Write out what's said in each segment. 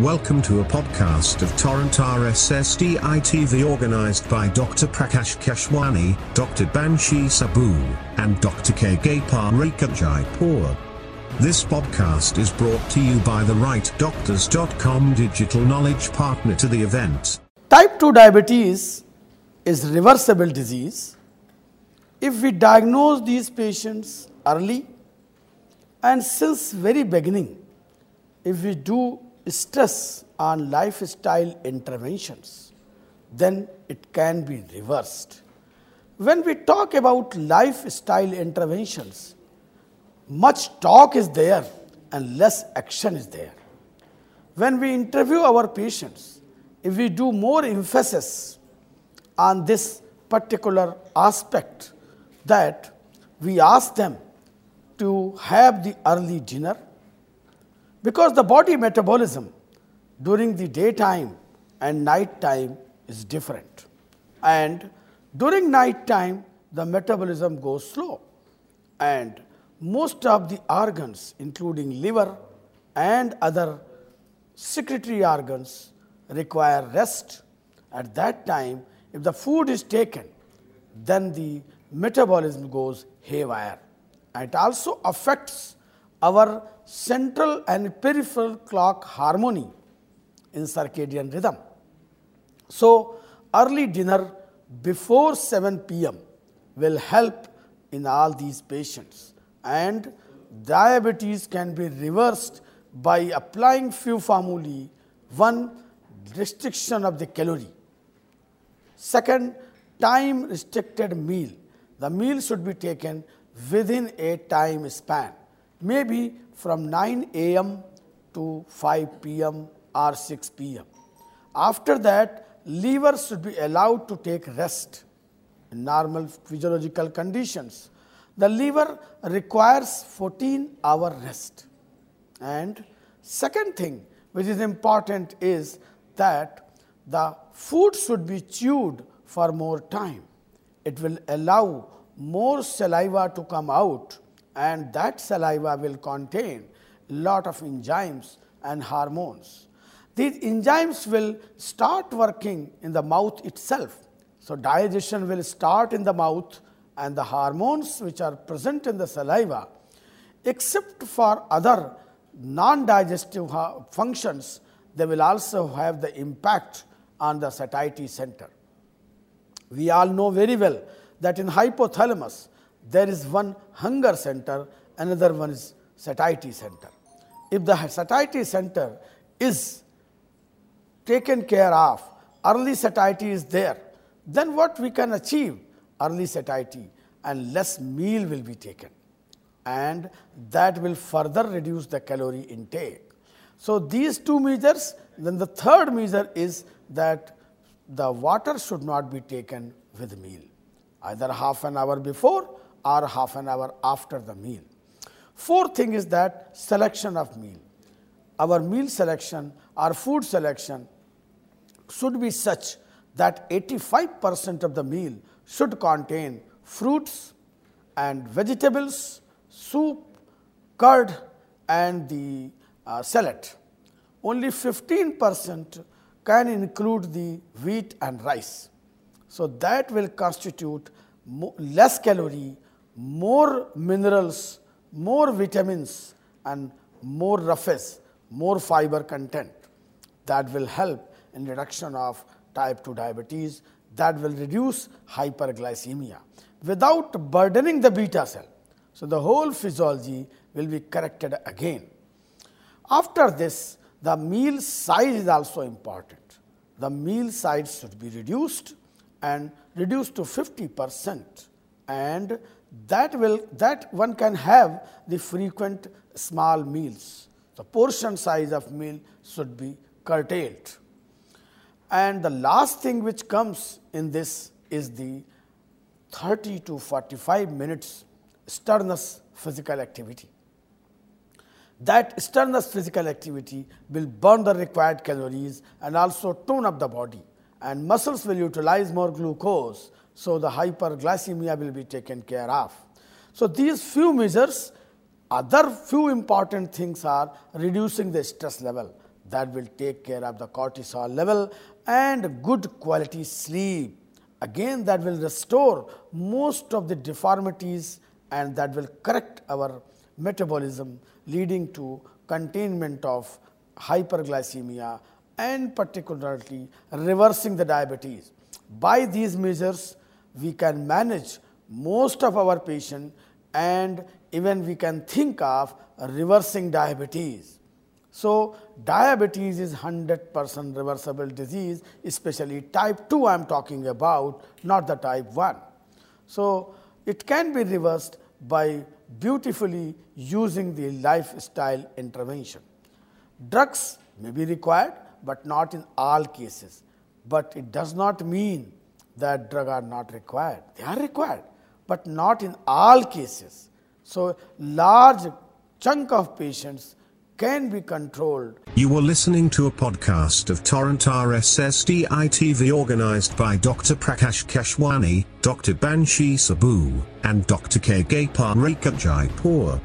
Welcome to a podcast of Torrent RSSDI TV organized by Dr. Prakash Keshwani, Dr. Banshi Saboo, and Dr. K. Parika Jaipur. This podcast is brought to you by the rightdoctors.com digital knowledge partner to the event. Type 2 diabetes is reversible disease if we diagnose these patients early and since very beginning if we do stress on lifestyle interventions, then it can be reversed. When we talk about lifestyle interventions, much talk is there and less action is there. When we interview our patients, if we do more emphasis on this particular aspect, that we ask them to have the early dinner, because the body metabolism during the daytime and night time is different. And during night time, the metabolism goes slow. And most of the organs, including liver and other secretory organs, require rest. At that time, if the food is taken, then the metabolism goes haywire. It also affects our central and peripheral clock harmony in circadian rhythm. So, early dinner before 7 pm will help in all these patients. And diabetes can be reversed by applying few formulae one restriction of the calorie. Second time restricted meal. The meal should be taken within a time span maybe from 9 a.m. to 5 p.m. or 6 p.m. After that, liver should be allowed to take rest in normal physiological conditions. The liver requires 14 hour rest. And second thing which is important is that the food should be chewed for more time. It will allow more saliva to come out and that saliva will contain lot of enzymes and hormones. These enzymes will start working in the mouth itself. So, digestion will start in the mouth and the hormones which are present in the saliva, except for other non digestive functions, they will also have the impact on the satiety center. We all know very well that in hypothalamus, there is one hunger center, another one is satiety center. If the satiety center is taken care of, early satiety is there, then what we can achieve? Early satiety and less meal will be taken and that will further reduce the calorie intake. So, these two measures, then the third measure is that the water should not be taken with meal, either half an hour before or half an hour after the meal. Fourth thing is that selection of meal. Our meal selection, our food selection should be such that 85 percent of the meal should contain fruits and vegetables, soup, curd and the uh, salad. Only 15 percent can include the wheat and rice. So, that will constitute less calorie more minerals, more vitamins and more roughness, more fiber content that will help in reduction of type 2 diabetes that will reduce hyperglycemia without burdening the beta cell. So, the whole physiology will be corrected again. After this, the meal size is also important. The meal size should be reduced and reduced to 50 percent and that will that one can have the frequent small meals. The portion size of meal should be curtailed. And the last thing which comes in this is the 30 to 45 minutes strenuous physical activity. That strenuous physical activity will burn the required calories and also tone up the body and muscles will utilize more glucose so the hyperglycemia will be taken care of. So, these few measures, other few important things are reducing the stress level. that will take care of the cortisol level and good quality sleep. Again, that will restore most of the deformities and that will correct our metabolism, leading to containment of hyperglycemia and particularly reversing the diabetes. By these measures, we can manage most of our patient and even we can think of reversing diabetes. So, diabetes is 100 percent reversible disease, especially type 2 I am talking about, not the type 1. So, it can be reversed by beautifully using the lifestyle intervention. Drugs may be required, but not in all cases. But it does not mean that drug are not required. They are required, but not in all cases. So, large chunk of patients can be controlled. You were listening to a podcast of Torrent RSSDI TV organized by Dr. Prakash Keshwani, Dr. Banshi Saboo, and Dr. K. Gopal Rekha Jaipur.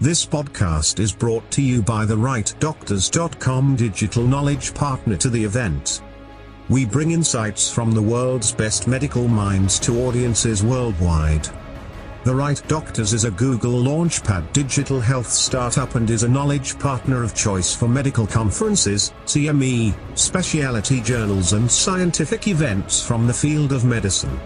This podcast is brought to you by the rightdoctors.com digital knowledge partner to the event. We bring insights from the world's best medical minds to audiences worldwide. The Right Doctors is a Google Launchpad digital health startup and is a knowledge partner of choice for medical conferences, CME, specialty journals and scientific events from the field of medicine.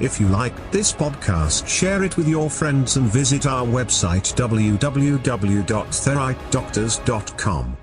If you like this podcast, share it with your friends and visit our website www.therightdoctors.com.